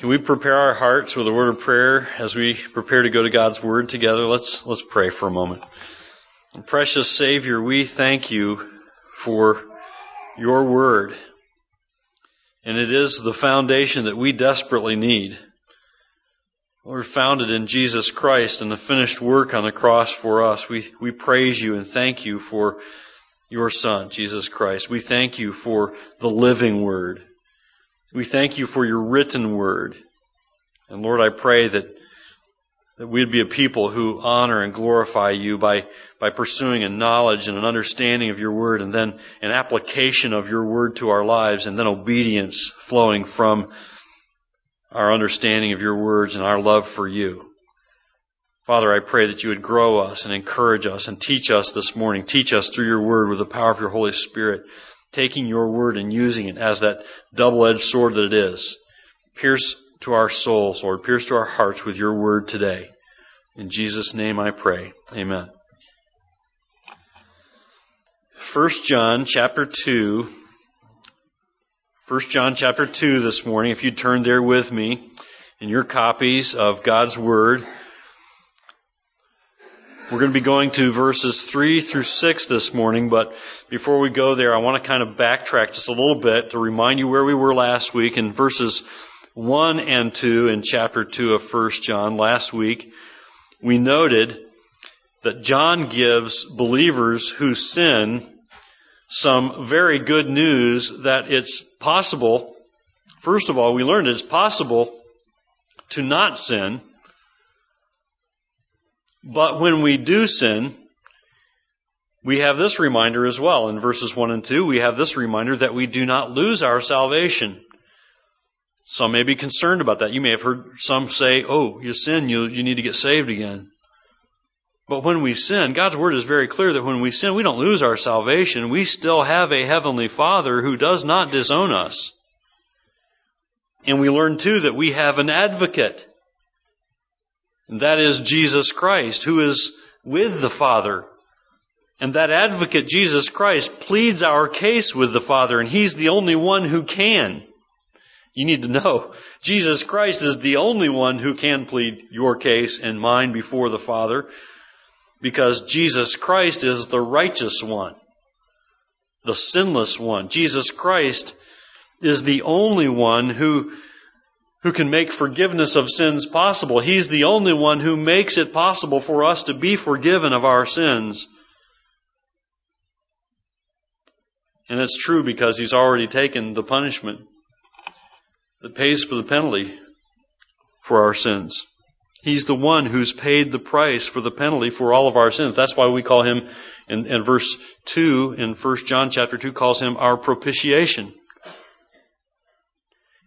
Can we prepare our hearts with a word of prayer as we prepare to go to God's Word together? Let's, let's pray for a moment. Precious Savior, we thank you for your Word. And it is the foundation that we desperately need. Lord, founded in Jesus Christ and the finished work on the cross for us, we, we praise you and thank you for your Son, Jesus Christ. We thank you for the living Word. We thank you for your written word. And Lord, I pray that, that we'd be a people who honor and glorify you by, by pursuing a knowledge and an understanding of your word and then an application of your word to our lives and then obedience flowing from our understanding of your words and our love for you. Father, I pray that you would grow us and encourage us and teach us this morning. Teach us through your word with the power of your Holy Spirit taking your word and using it as that double-edged sword that it is. Pierce to our souls, Lord. Pierce to our hearts with your word today. In Jesus' name I pray. Amen. 1 John chapter 2. 1 John chapter 2 this morning, if you'd turn there with me in your copies of God's Word. We're going to be going to verses 3 through 6 this morning, but before we go there, I want to kind of backtrack just a little bit to remind you where we were last week in verses 1 and 2 in chapter 2 of 1 John. Last week, we noted that John gives believers who sin some very good news that it's possible, first of all, we learned it's possible to not sin but when we do sin, we have this reminder as well. In verses 1 and 2, we have this reminder that we do not lose our salvation. Some may be concerned about that. You may have heard some say, oh, you sin, you, you need to get saved again. But when we sin, God's word is very clear that when we sin, we don't lose our salvation. We still have a heavenly Father who does not disown us. And we learn too that we have an advocate. And that is Jesus Christ, who is with the Father. And that advocate, Jesus Christ, pleads our case with the Father, and He's the only one who can. You need to know, Jesus Christ is the only one who can plead your case and mine before the Father, because Jesus Christ is the righteous one, the sinless one. Jesus Christ is the only one who who can make forgiveness of sins possible. He's the only one who makes it possible for us to be forgiven of our sins. And it's true because He's already taken the punishment that pays for the penalty for our sins. He's the one who's paid the price for the penalty for all of our sins. That's why we call him, in, verse 2 in 1 John chapter 2 calls him our propitiation.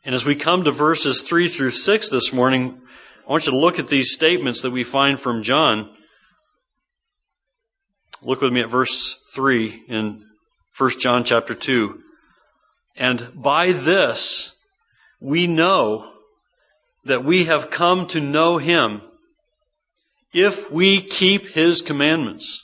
And as we come to verses 3 through 6 this morning, I want you to look at these statements that we find from John. Look with me at verse 3 in 1 John chapter 2. And by this we know that we have come to know him if we keep his commandments.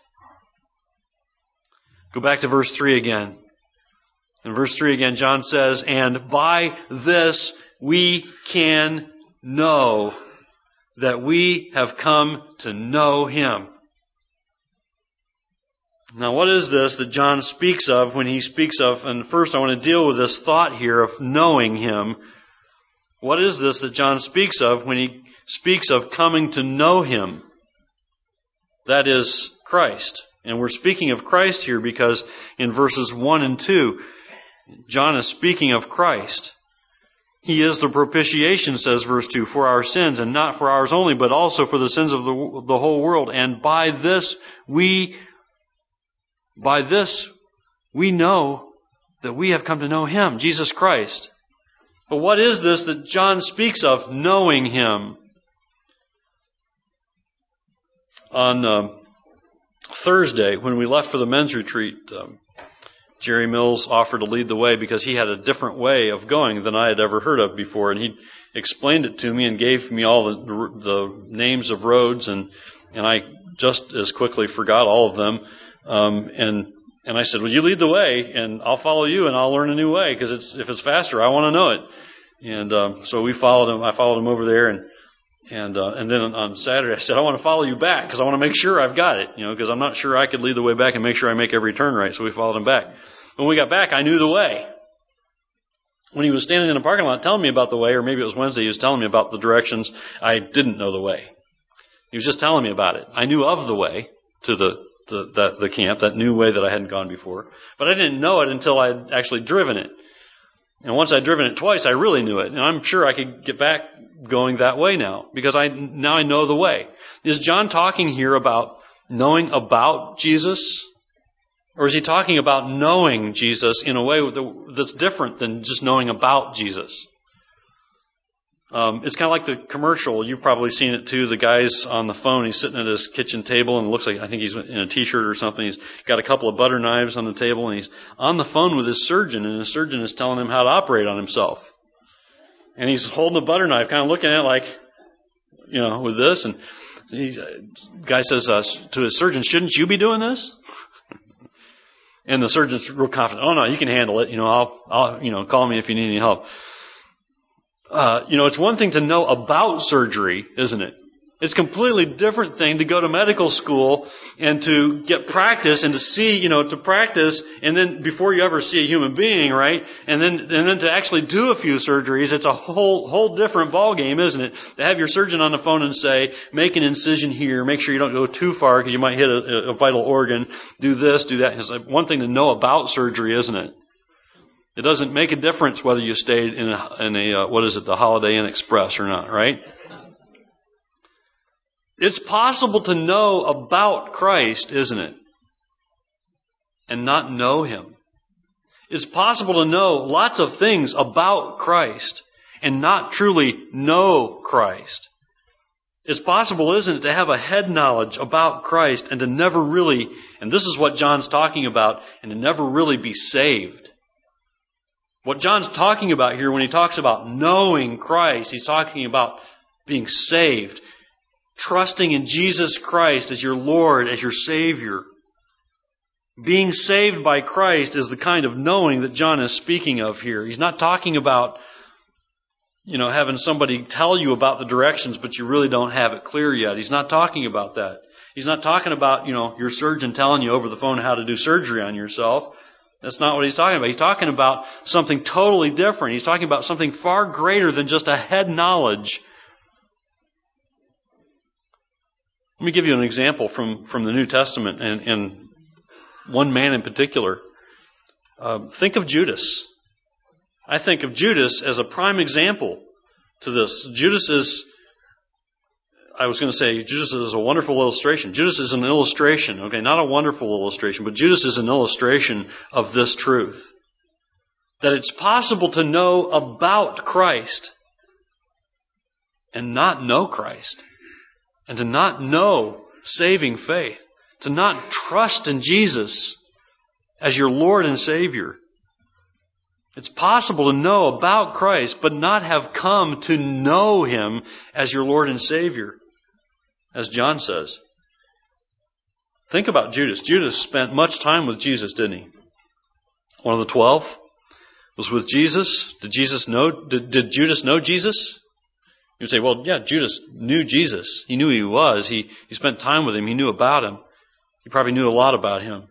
Go back to verse 3 again. In verse 3 again, John says, And by this we can know that we have come to know him. Now, what is this that John speaks of when he speaks of, and first I want to deal with this thought here of knowing him. What is this that John speaks of when he speaks of coming to know him? That is Christ. And we're speaking of Christ here because in verses 1 and 2, John is speaking of Christ. He is the propitiation, says verse 2, for our sins, and not for ours only, but also for the sins of the, the whole world. And by this we, by this we know that we have come to know Him, Jesus Christ. But what is this that John speaks of, knowing him? On uh, Thursday, when we left for the men's retreat, um, Jerry Mills offered to lead the way because he had a different way of going than I had ever heard of before, and he explained it to me and gave me all the, the names of roads, and and I just as quickly forgot all of them, um, and and I said, "Well, you lead the way, and I'll follow you, and I'll learn a new way because it's if it's faster, I want to know it." And um, so we followed him. I followed him over there, and and uh, and then on Saturday, I said, I want to follow you back because I want to make sure I've got it, you know, because I'm not sure I could lead the way back and make sure I make every turn right. So we followed him back. When we got back, I knew the way. When he was standing in the parking lot telling me about the way, or maybe it was Wednesday, he was telling me about the directions, I didn't know the way. He was just telling me about it. I knew of the way to the the, the, the camp, that new way that I hadn't gone before, but I didn't know it until I had actually driven it. And once I'd driven it twice, I really knew it. And I'm sure I could get back going that way now because I, now I know the way. Is John talking here about knowing about Jesus? Or is he talking about knowing Jesus in a way that's different than just knowing about Jesus? Um, it's kind of like the commercial. You've probably seen it too. The guy's on the phone. He's sitting at his kitchen table and looks like, I think he's in a t-shirt or something. He's got a couple of butter knives on the table and he's on the phone with his surgeon and his surgeon is telling him how to operate on himself. And he's holding a butter knife, kind of looking at it like, you know, with this. And the guy says uh, to his surgeon, shouldn't you be doing this? and the surgeon's real confident. Oh no, you can handle it. You know, I'll, I'll, you know, call me if you need any help. Uh, you know, it's one thing to know about surgery, isn't it? It's a completely different thing to go to medical school and to get practice and to see, you know, to practice and then before you ever see a human being, right? And then, and then to actually do a few surgeries, it's a whole, whole different ball game, isn't it? To have your surgeon on the phone and say, make an incision here, make sure you don't go too far because you might hit a, a vital organ, do this, do that. It's like one thing to know about surgery, isn't it? It doesn't make a difference whether you stayed in a, in a uh, what is it, the Holiday Inn Express or not, right? It's possible to know about Christ, isn't it? And not know Him. It's possible to know lots of things about Christ and not truly know Christ. It's possible, isn't it, to have a head knowledge about Christ and to never really, and this is what John's talking about, and to never really be saved. What John's talking about here when he talks about knowing Christ, he's talking about being saved, trusting in Jesus Christ as your Lord, as your Savior. Being saved by Christ is the kind of knowing that John is speaking of here. He's not talking about, you know, having somebody tell you about the directions, but you really don't have it clear yet. He's not talking about that. He's not talking about, you know, your surgeon telling you over the phone how to do surgery on yourself. That's not what he's talking about. He's talking about something totally different. He's talking about something far greater than just a head knowledge. Let me give you an example from, from the New Testament and, and one man in particular. Uh, think of Judas. I think of Judas as a prime example to this. Judas is I was going to say Judas is a wonderful illustration. Judas is an illustration, okay, not a wonderful illustration, but Judas is an illustration of this truth. That it's possible to know about Christ and not know Christ. And to not know saving faith. To not trust in Jesus as your Lord and Savior. It's possible to know about Christ, but not have come to know Him as your Lord and Savior as John says. Think about Judas. Judas spent much time with Jesus, didn't he? One of the twelve was with Jesus. Did Jesus know? Did, did Judas know Jesus? You would say, well, yeah, Judas knew Jesus. He knew who he was. He, he spent time with him. He knew about him. He probably knew a lot about him.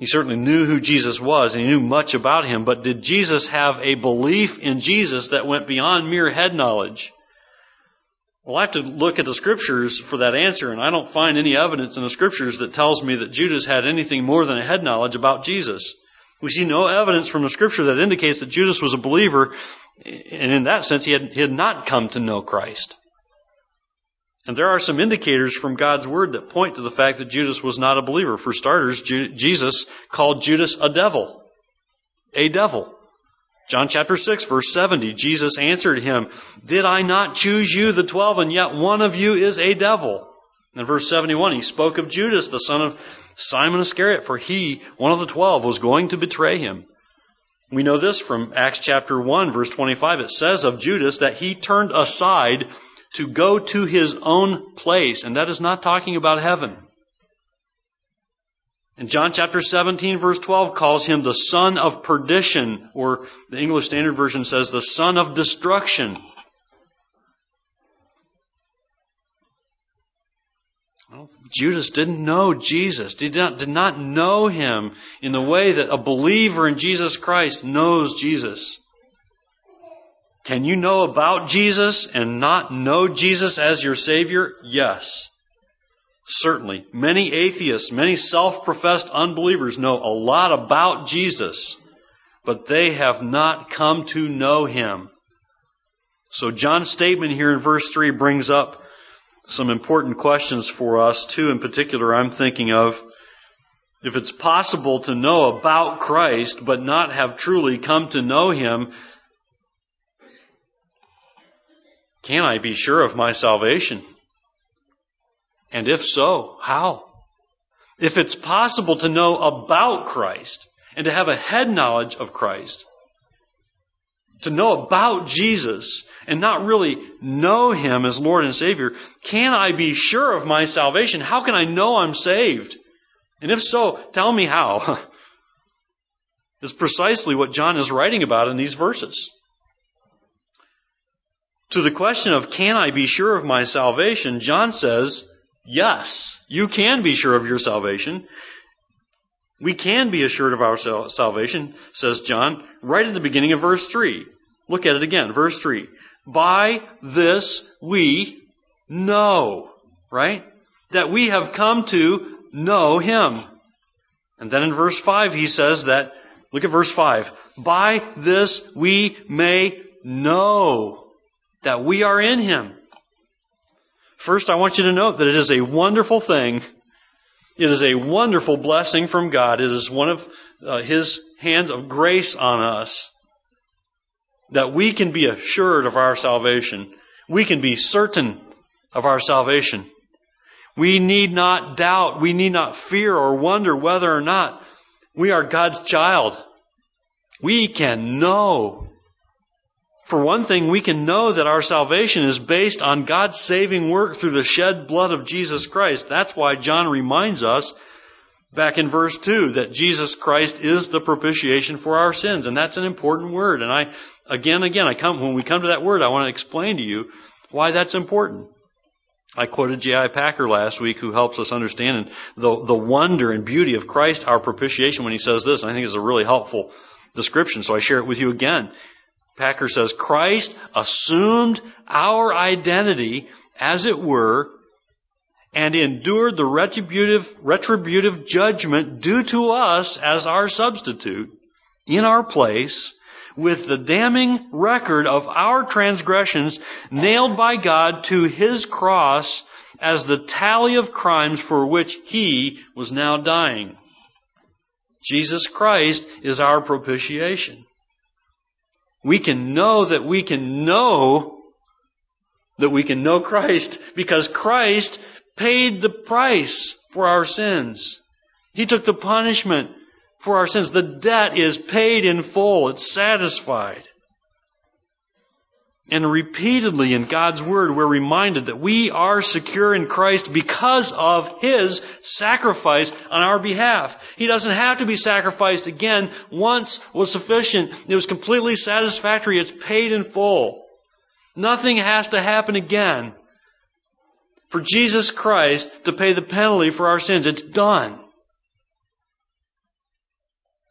He certainly knew who Jesus was and he knew much about him. But did Jesus have a belief in Jesus that went beyond mere head knowledge? Well, I have to look at the scriptures for that answer, and I don't find any evidence in the scriptures that tells me that Judas had anything more than a head knowledge about Jesus. We see no evidence from the scripture that indicates that Judas was a believer, and in that sense, he had, he had not come to know Christ. And there are some indicators from God's word that point to the fact that Judas was not a believer. For starters, Jesus called Judas a devil. A devil. John chapter 6 verse 70, Jesus answered him, Did I not choose you, the twelve, and yet one of you is a devil? In verse 71, he spoke of Judas, the son of Simon Iscariot, for he, one of the twelve, was going to betray him. We know this from Acts chapter 1 verse 25. It says of Judas that he turned aside to go to his own place, and that is not talking about heaven. And John chapter 17 verse 12 calls him the son of perdition, or the English Standard Version says the son of destruction. Well, Judas didn't know Jesus, did not, did not know him in the way that a believer in Jesus Christ knows Jesus. Can you know about Jesus and not know Jesus as your Savior? Yes. Certainly. Many atheists, many self professed unbelievers know a lot about Jesus, but they have not come to know him. So John's statement here in verse 3 brings up some important questions for us. Two in particular I'm thinking of. If it's possible to know about Christ but not have truly come to know him, can I be sure of my salvation? And if so, how? If it's possible to know about Christ and to have a head knowledge of Christ, to know about Jesus and not really know Him as Lord and Savior, can I be sure of my salvation? How can I know I'm saved? And if so, tell me how. is precisely what John is writing about in these verses. To the question of can I be sure of my salvation, John says, Yes, you can be sure of your salvation. We can be assured of our salvation, says John, right at the beginning of verse 3. Look at it again, verse 3. By this we know, right? That we have come to know Him. And then in verse 5 he says that, look at verse 5. By this we may know that we are in Him. First, I want you to note that it is a wonderful thing. It is a wonderful blessing from God. It is one of uh, His hands of grace on us that we can be assured of our salvation. We can be certain of our salvation. We need not doubt. We need not fear or wonder whether or not we are God's child. We can know for one thing, we can know that our salvation is based on God's saving work through the shed blood of Jesus Christ. That's why John reminds us back in verse 2 that Jesus Christ is the propitiation for our sins. And that's an important word. And I, again, again, I come, when we come to that word, I want to explain to you why that's important. I quoted J.I. Packer last week, who helps us understand the, the wonder and beauty of Christ, our propitiation, when he says this. I think it's a really helpful description, so I share it with you again. Packer says, Christ assumed our identity, as it were, and endured the retributive, retributive judgment due to us as our substitute in our place with the damning record of our transgressions nailed by God to his cross as the tally of crimes for which he was now dying. Jesus Christ is our propitiation. We can know that we can know that we can know Christ because Christ paid the price for our sins. He took the punishment for our sins. The debt is paid in full. It's satisfied. And repeatedly in God's Word, we're reminded that we are secure in Christ because of His sacrifice on our behalf. He doesn't have to be sacrificed again. Once was sufficient. It was completely satisfactory. It's paid in full. Nothing has to happen again for Jesus Christ to pay the penalty for our sins. It's done.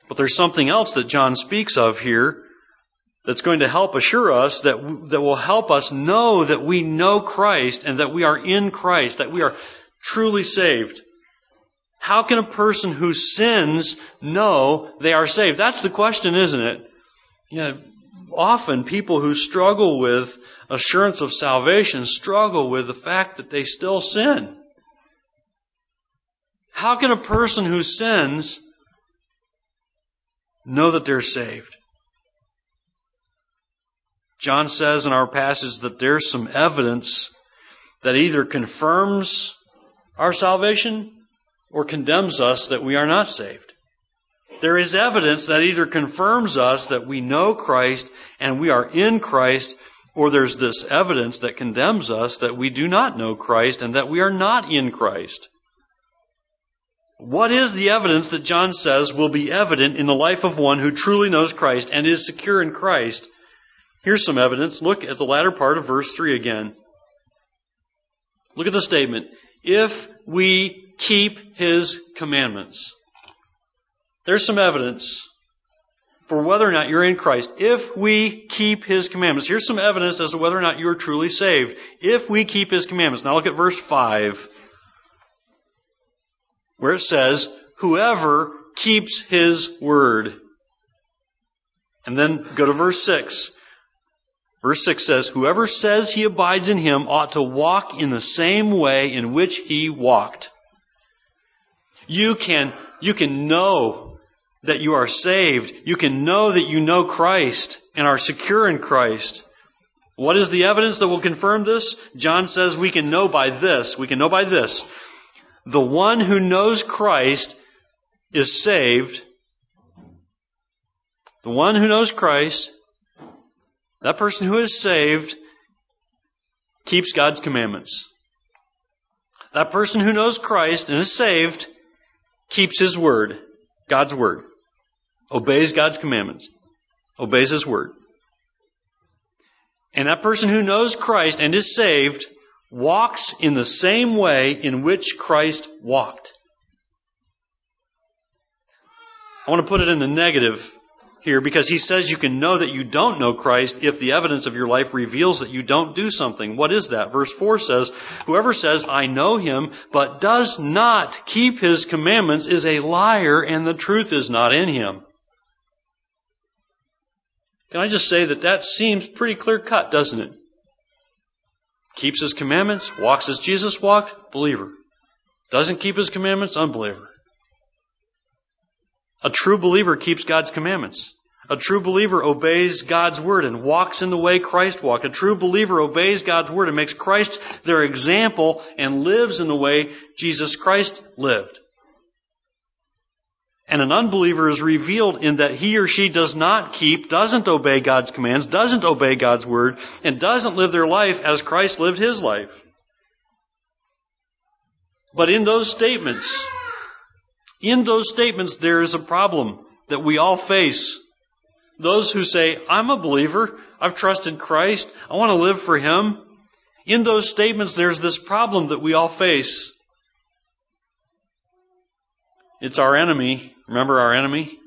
But there's something else that John speaks of here that's going to help assure us that, that will help us know that we know Christ and that we are in Christ, that we are truly saved. How can a person who sins know they are saved? That's the question, isn't it? You know, often people who struggle with assurance of salvation struggle with the fact that they still sin. How can a person who sins know that they're saved? John says in our passage that there's some evidence that either confirms our salvation or condemns us that we are not saved. There is evidence that either confirms us that we know Christ and we are in Christ, or there's this evidence that condemns us that we do not know Christ and that we are not in Christ. What is the evidence that John says will be evident in the life of one who truly knows Christ and is secure in Christ? Here's some evidence. Look at the latter part of verse 3 again. Look at the statement. If we keep his commandments. There's some evidence for whether or not you're in Christ. If we keep his commandments. Here's some evidence as to whether or not you're truly saved. If we keep his commandments. Now look at verse 5 where it says, whoever keeps his word. And then go to verse 6. Verse 6 says, Whoever says he abides in him ought to walk in the same way in which he walked. You can, you can know that you are saved. You can know that you know Christ and are secure in Christ. What is the evidence that will confirm this? John says we can know by this. We can know by this the one who knows Christ is saved. The one who knows Christ, that person who is saved, keeps God's commandments. That person who knows Christ and is saved keeps His word, God's word, obeys God's commandments, obeys His word. And that person who knows Christ and is saved walks in the same way in which Christ walked. I want to put it in the negative here because he says you can know that you don't know Christ if the evidence of your life reveals that you don't do something. What is that? Verse 4 says, Whoever says, I know him, but does not keep his commandments is a liar and the truth is not in him. Can I just say that that seems pretty clear cut, doesn't it? Keeps his commandments, walks as Jesus walked, believer. Doesn't keep his commandments, unbeliever. A true believer keeps God's commandments. A true believer obeys God's word and walks in the way Christ walked. A true believer obeys God's word and makes Christ their example and lives in the way Jesus Christ lived. And an unbeliever is revealed in that he or she does not keep, doesn't obey God's commands, doesn't obey God's word, and doesn't live their life as Christ lived his life. But in those statements, in those statements, there is a problem that we all face. Those who say, I'm a believer, I've trusted Christ, I want to live for Him. In those statements, there's this problem that we all face. It's our enemy. Remember our enemy?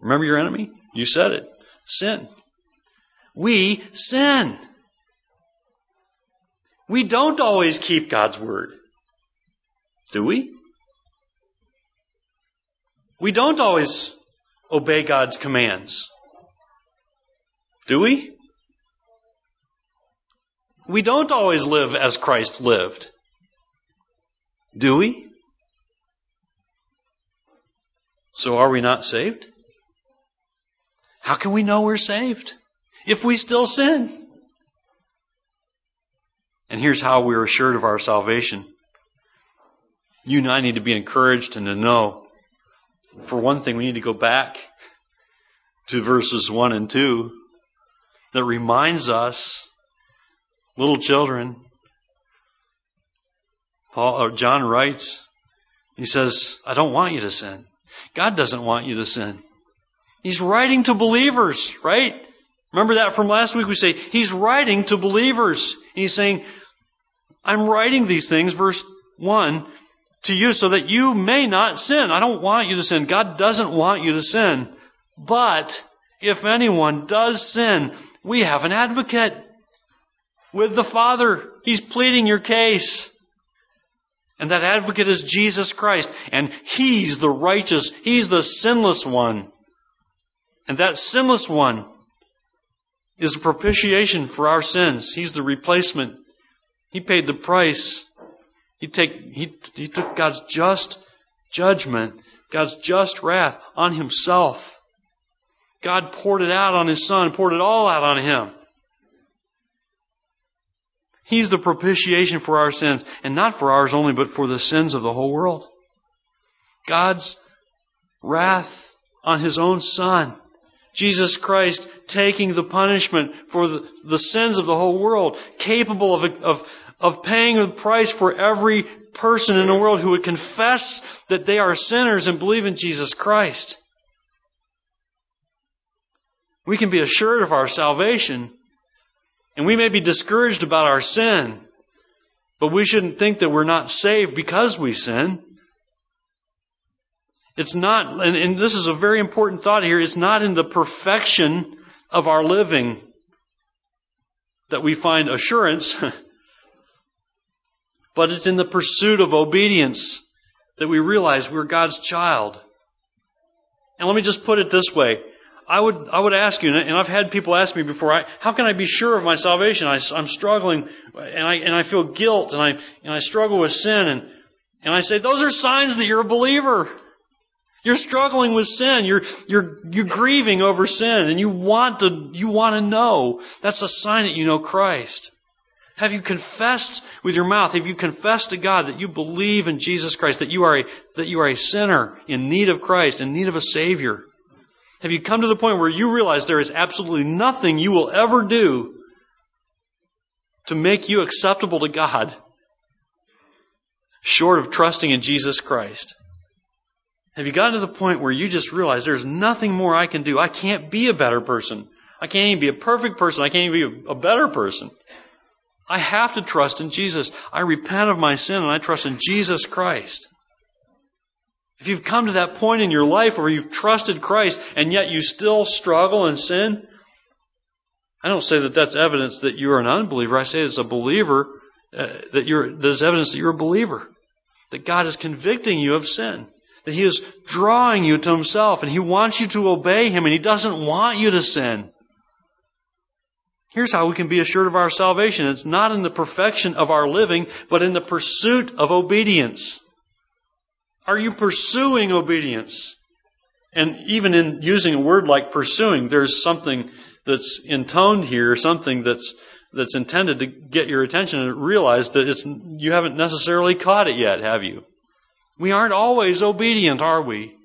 Remember your enemy? You said it. Sin. We sin. We don't always keep God's word. Do we? We don't always obey God's commands. Do we? We don't always live as Christ lived. Do we? So are we not saved? How can we know we're saved if we still sin? And here's how we're assured of our salvation. You and I need to be encouraged and to know. For one thing, we need to go back to verses 1 and 2 that reminds us, little children, Paul or John writes, he says, I don't want you to sin. God doesn't want you to sin. He's writing to believers, right? Remember that from last week? We say, He's writing to believers. And he's saying, I'm writing these things, verse 1, to you so that you may not sin. I don't want you to sin. God doesn't want you to sin. But if anyone does sin, we have an advocate with the Father. He's pleading your case. And that advocate is Jesus Christ. And He's the righteous, He's the sinless one. And that sinless one is a propitiation for our sins. He's the replacement. He paid the price. He, take, he, he took God's just judgment, God's just wrath on Himself. God poured it out on His Son, poured it all out on Him. He's the propitiation for our sins, and not for ours only, but for the sins of the whole world. God's wrath on His own Son. Jesus Christ taking the punishment for the, the sins of the whole world, capable of, of, of paying the price for every person in the world who would confess that they are sinners and believe in Jesus Christ. We can be assured of our salvation, and we may be discouraged about our sin, but we shouldn't think that we're not saved because we sin. It's not, and, and this is a very important thought here, it's not in the perfection of our living that we find assurance, but it's in the pursuit of obedience that we realize we're God's child. And let me just put it this way. I would, I would ask you, and I've had people ask me before, I, how can I be sure of my salvation? I, am struggling, and I, and I feel guilt, and I, and I struggle with sin, and, and I say, those are signs that you're a believer. You're struggling with sin. You're, you're, you're grieving over sin and you want to, you want to know. That's a sign that you know Christ. Have you confessed with your mouth? Have you confessed to God that you believe in Jesus Christ, that you are a, that you are a sinner in need of Christ, in need of a Savior? Have you come to the point where you realize there is absolutely nothing you will ever do to make you acceptable to God short of trusting in Jesus Christ? Have you gotten to the point where you just realize there's nothing more I can do? I can't be a better person. I can't even be a perfect person. I can't even be a better person. I have to trust in Jesus. I repent of my sin and I trust in Jesus Christ. If you've come to that point in your life where you've trusted Christ and yet you still struggle in sin, I don't say that that's evidence that you're an unbeliever. I say it's a believer uh, that you're, there's evidence that you're a believer. That God is convicting you of sin. That He is drawing you to Himself and He wants you to obey Him and He doesn't want you to sin. Here's how we can be assured of our salvation. It's not in the perfection of our living, but in the pursuit of obedience. Are you pursuing obedience? And even in using a word like pursuing, there's something that's intoned here, something that's that's intended to get your attention and realize that it's you haven't necessarily caught it yet, have you? We aren't always obedient, are we?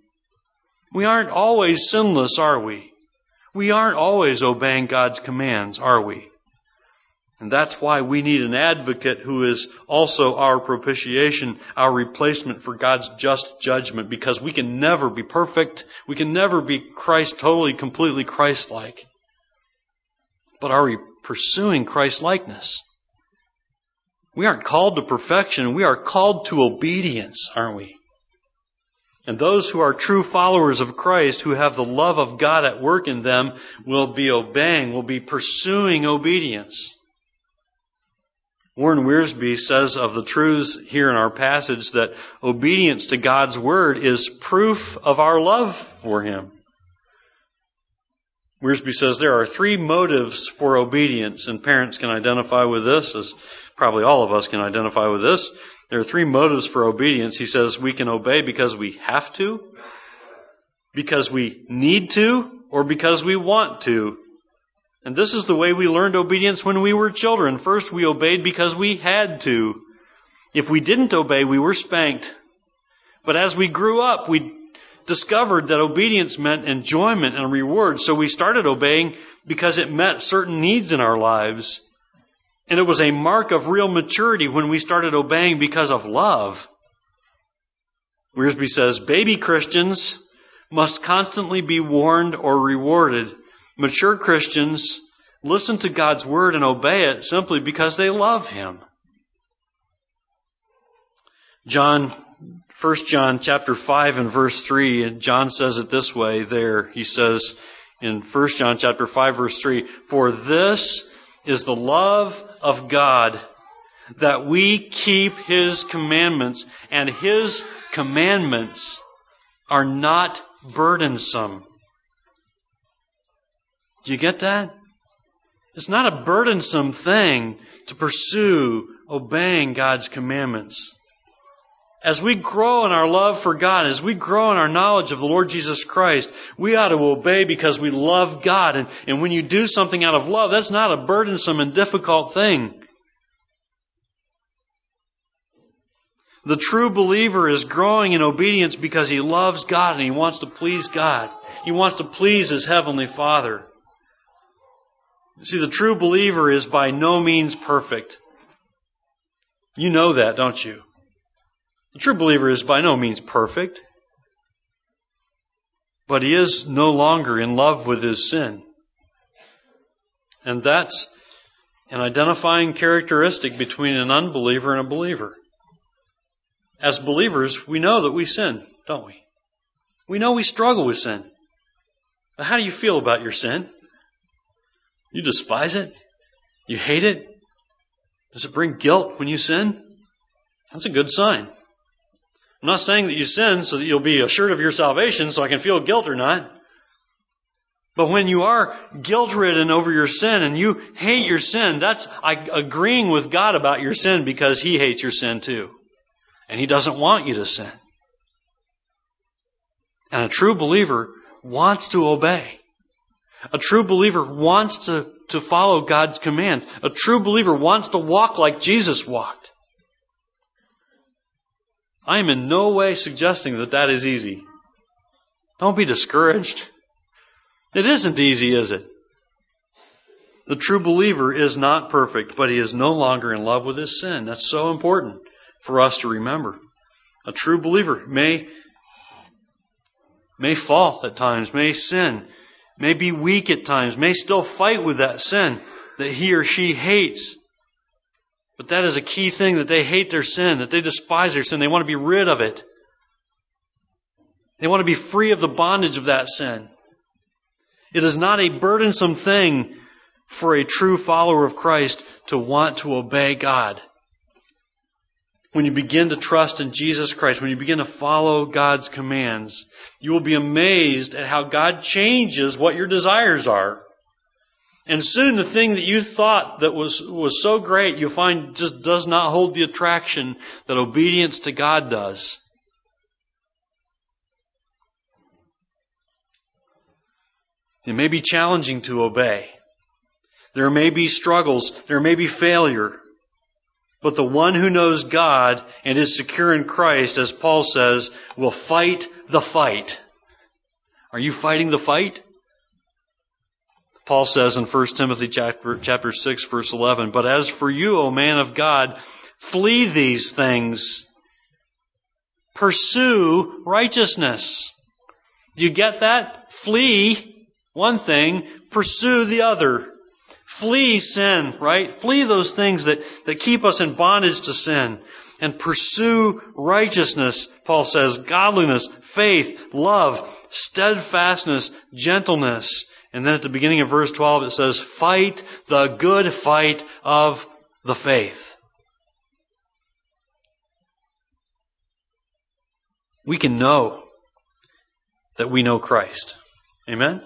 We aren't always sinless, are we? We aren't always obeying God's commands, are we? And that's why we need an advocate who is also our propitiation, our replacement for God's just judgment, because we can never be perfect. We can never be Christ, totally, completely Christ like. But are we pursuing Christ likeness? We aren't called to perfection. We are called to obedience, aren't we? And those who are true followers of Christ, who have the love of God at work in them, will be obeying, will be pursuing obedience. Warren Wiersbe says of the truths here in our passage that obedience to God's word is proof of our love for Him. Wiersbe says there are three motives for obedience, and parents can identify with this, as probably all of us can identify with this. There are three motives for obedience. He says we can obey because we have to, because we need to, or because we want to. And this is the way we learned obedience when we were children. First, we obeyed because we had to. If we didn't obey, we were spanked. But as we grew up, we discovered that obedience meant enjoyment and reward, so we started obeying because it met certain needs in our lives. And it was a mark of real maturity when we started obeying because of love. Wiersbe says, baby Christians must constantly be warned or rewarded. Mature Christians listen to God's word and obey it simply because they love Him. John 1 John chapter 5 and verse 3, John says it this way there. He says in 1 John chapter 5 verse 3, For this is the love of God, that we keep His commandments, and His commandments are not burdensome. Do you get that? It's not a burdensome thing to pursue obeying God's commandments. As we grow in our love for God, as we grow in our knowledge of the Lord Jesus Christ, we ought to obey because we love God. And, and when you do something out of love, that's not a burdensome and difficult thing. The true believer is growing in obedience because he loves God and he wants to please God. He wants to please his heavenly Father. See, the true believer is by no means perfect. You know that, don't you? The true believer is by no means perfect, but he is no longer in love with his sin. And that's an identifying characteristic between an unbeliever and a believer. As believers, we know that we sin, don't we? We know we struggle with sin. But how do you feel about your sin? You despise it? You hate it? Does it bring guilt when you sin? That's a good sign. I'm not saying that you sin so that you'll be assured of your salvation so I can feel guilt or not. But when you are guilt ridden over your sin and you hate your sin, that's agreeing with God about your sin because He hates your sin too. And He doesn't want you to sin. And a true believer wants to obey. A true believer wants to, to follow God's commands. A true believer wants to walk like Jesus walked. I am in no way suggesting that that is easy. Don't be discouraged. It isn't easy, is it? The true believer is not perfect, but he is no longer in love with his sin. That's so important for us to remember. A true believer may, may fall at times, may sin, may be weak at times, may still fight with that sin that he or she hates. But that is a key thing that they hate their sin, that they despise their sin. They want to be rid of it. They want to be free of the bondage of that sin. It is not a burdensome thing for a true follower of Christ to want to obey God when you begin to trust in Jesus Christ, when you begin to follow God's commands, you will be amazed at how God changes what your desires are. And soon the thing that you thought that was, was so great, you'll find just does not hold the attraction that obedience to God does. It may be challenging to obey. There may be struggles. There may be failure. But the one who knows God and is secure in Christ, as Paul says, will fight the fight. Are you fighting the fight? Paul says in 1 Timothy chapter, chapter 6 verse 11, But as for you, O man of God, flee these things. Pursue righteousness. Do you get that? Flee one thing, pursue the other. Flee sin, right? Flee those things that, that keep us in bondage to sin. And pursue righteousness, Paul says, godliness, faith, love, steadfastness, gentleness. And then at the beginning of verse 12 it says, fight the good fight of the faith. We can know that we know Christ. Amen?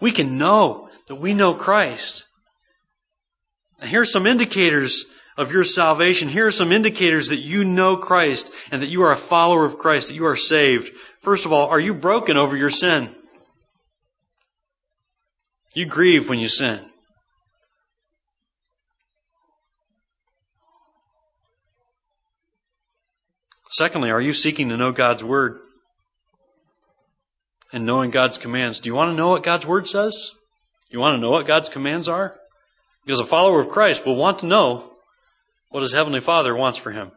We can know that we know Christ. Here are some indicators of your salvation. Here are some indicators that you know Christ and that you are a follower of Christ, that you are saved. First of all, are you broken over your sin? You grieve when you sin. Secondly, are you seeking to know God's Word and knowing God's commands? Do you want to know what God's Word says? You want to know what God's commands are? Because a follower of Christ will want to know what his Heavenly Father wants for him.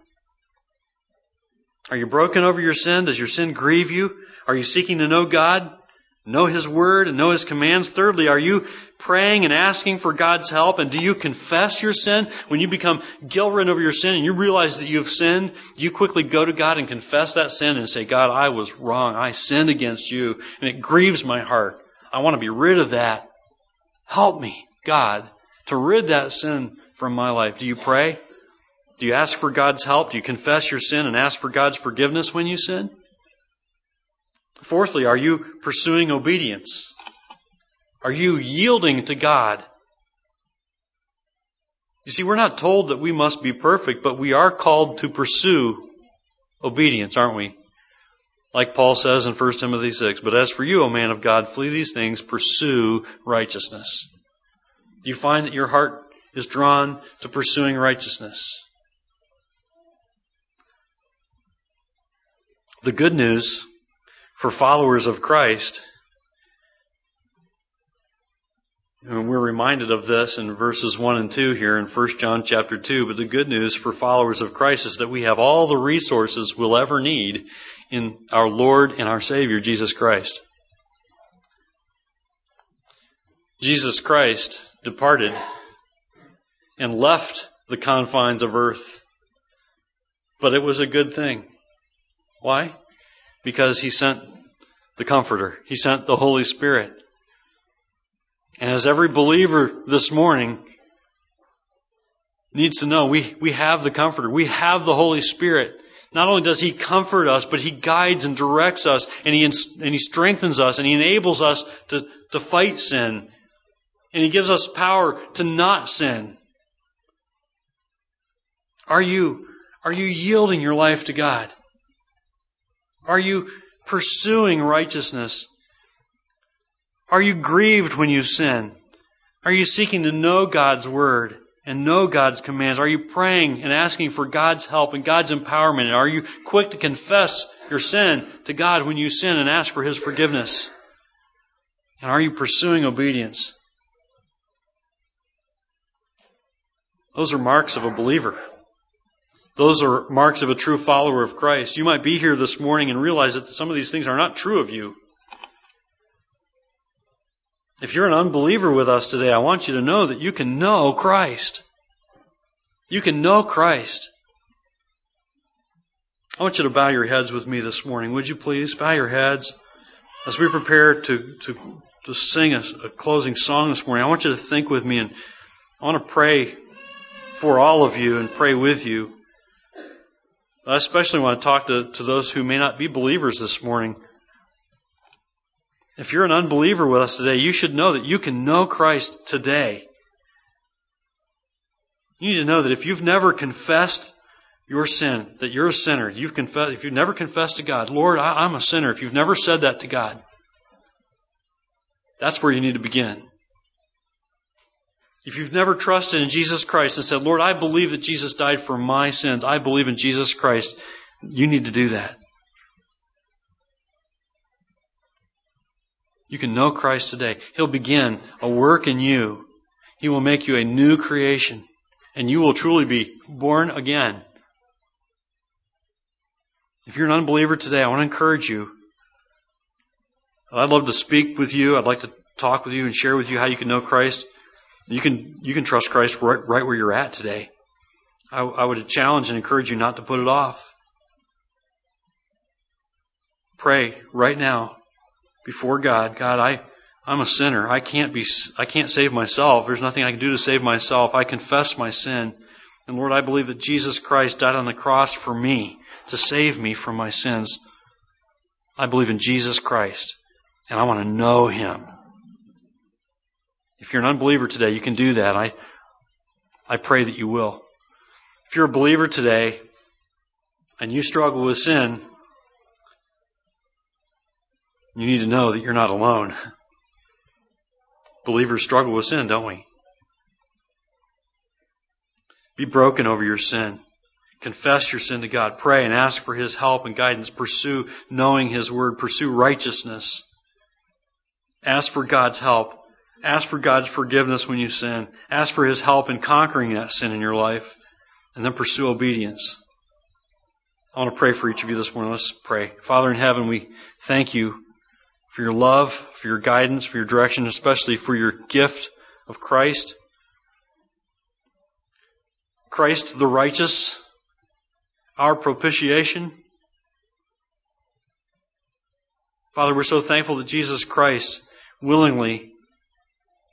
Are you broken over your sin? Does your sin grieve you? Are you seeking to know God, know His Word, and know His commands? Thirdly, are you praying and asking for God's help? And do you confess your sin? When you become guilt-ridden over your sin and you realize that you have sinned, you quickly go to God and confess that sin and say, God, I was wrong. I sinned against you, and it grieves my heart. I want to be rid of that. Help me, God, to rid that sin from my life. Do you pray? Do you ask for God's help? Do you confess your sin and ask for God's forgiveness when you sin? Fourthly, are you pursuing obedience? Are you yielding to God? You see, we're not told that we must be perfect, but we are called to pursue obedience, aren't we? Like Paul says in 1 Timothy 6, but as for you, O man of God, flee these things, pursue righteousness. Do you find that your heart is drawn to pursuing righteousness? The good news for followers of Christ, and we're reminded of this in verses 1 and 2 here in 1 John chapter 2, but the good news for followers of Christ is that we have all the resources we'll ever need in our Lord and our Savior, Jesus Christ. Jesus Christ departed and left the confines of earth, but it was a good thing. Why? Because he sent the Comforter, he sent the Holy Spirit. And as every believer this morning needs to know, we, we have the Comforter, we have the Holy Spirit. Not only does He comfort us, but He guides and directs us, and He, and he strengthens us, and He enables us to, to fight sin. And He gives us power to not sin. Are you, are you yielding your life to God? Are you pursuing righteousness? Are you grieved when you sin? Are you seeking to know God's Word? and know God's commands? Are you praying and asking for God's help and God's empowerment? Are you quick to confess your sin to God when you sin and ask for His forgiveness? And are you pursuing obedience? Those are marks of a believer. Those are marks of a true follower of Christ. You might be here this morning and realize that some of these things are not true of you. If you're an unbeliever with us today, I want you to know that you can know Christ. You can know Christ. I want you to bow your heads with me this morning. Would you please bow your heads as we prepare to, to, to sing a, a closing song this morning? I want you to think with me and I want to pray for all of you and pray with you. I especially want to talk to, to those who may not be believers this morning. If you're an unbeliever with us today, you should know that you can know Christ today. You need to know that if you've never confessed your sin, that you're a sinner, you've confessed, if you've never confessed to God, Lord, I, I'm a sinner, if you've never said that to God, that's where you need to begin. If you've never trusted in Jesus Christ and said, Lord, I believe that Jesus died for my sins, I believe in Jesus Christ, you need to do that. You can know Christ today. He'll begin a work in you. He will make you a new creation, and you will truly be born again. If you're an unbeliever today, I want to encourage you. I'd love to speak with you. I'd like to talk with you and share with you how you can know Christ. You can you can trust Christ right, right where you're at today. I, I would challenge and encourage you not to put it off. Pray right now before God, God, I, I'm a sinner. I can't be, I can't save myself. There's nothing I can do to save myself. I confess my sin. And Lord, I believe that Jesus Christ died on the cross for me to save me from my sins. I believe in Jesus Christ and I want to know Him. If you're an unbeliever today, you can do that. I, I pray that you will. If you're a believer today and you struggle with sin, you need to know that you're not alone. Believers struggle with sin, don't we? Be broken over your sin. Confess your sin to God. Pray and ask for His help and guidance. Pursue knowing His Word. Pursue righteousness. Ask for God's help. Ask for God's forgiveness when you sin. Ask for His help in conquering that sin in your life. And then pursue obedience. I want to pray for each of you this morning. Let's pray. Father in heaven, we thank you for your love, for your guidance, for your direction, especially for your gift of Christ. Christ the righteous, our propitiation. Father, we're so thankful that Jesus Christ willingly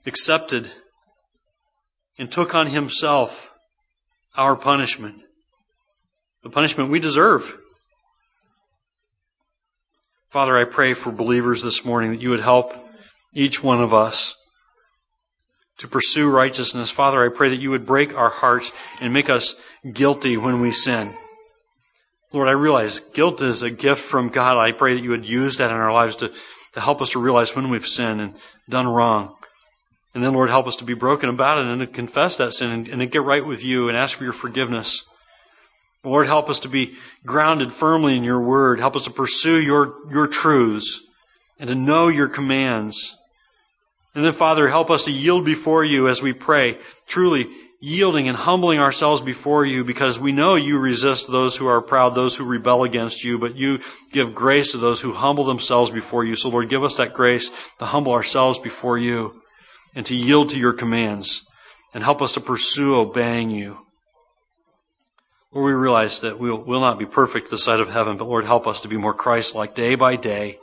accepted and took on himself our punishment, the punishment we deserve. Father, I pray for believers this morning that you would help each one of us to pursue righteousness. Father, I pray that you would break our hearts and make us guilty when we sin. Lord, I realize guilt is a gift from God. I pray that you would use that in our lives to, to help us to realize when we've sinned and done wrong. And then, Lord, help us to be broken about it and to confess that sin and, and to get right with you and ask for your forgiveness. Lord, help us to be grounded firmly in your word. Help us to pursue your, your truths and to know your commands. And then, Father, help us to yield before you as we pray, truly yielding and humbling ourselves before you because we know you resist those who are proud, those who rebel against you, but you give grace to those who humble themselves before you. So, Lord, give us that grace to humble ourselves before you and to yield to your commands and help us to pursue obeying you. Lord, we realize that we'll, we'll not be perfect the sight of heaven, but Lord, help us to be more Christ like day by day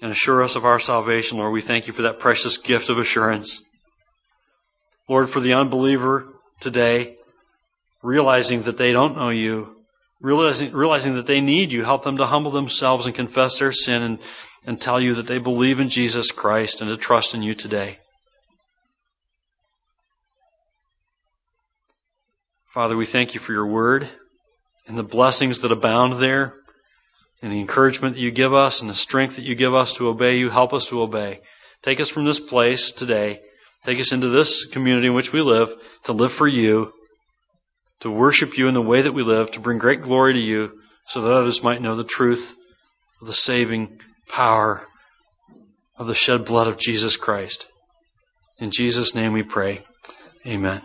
and assure us of our salvation. Lord, we thank you for that precious gift of assurance. Lord, for the unbeliever today, realizing that they don't know you, realizing, realizing that they need you, help them to humble themselves and confess their sin and, and tell you that they believe in Jesus Christ and to trust in you today. Father, we thank you for your word and the blessings that abound there and the encouragement that you give us and the strength that you give us to obey you. Help us to obey. Take us from this place today. Take us into this community in which we live to live for you, to worship you in the way that we live, to bring great glory to you so that others might know the truth of the saving power of the shed blood of Jesus Christ. In Jesus' name we pray. Amen.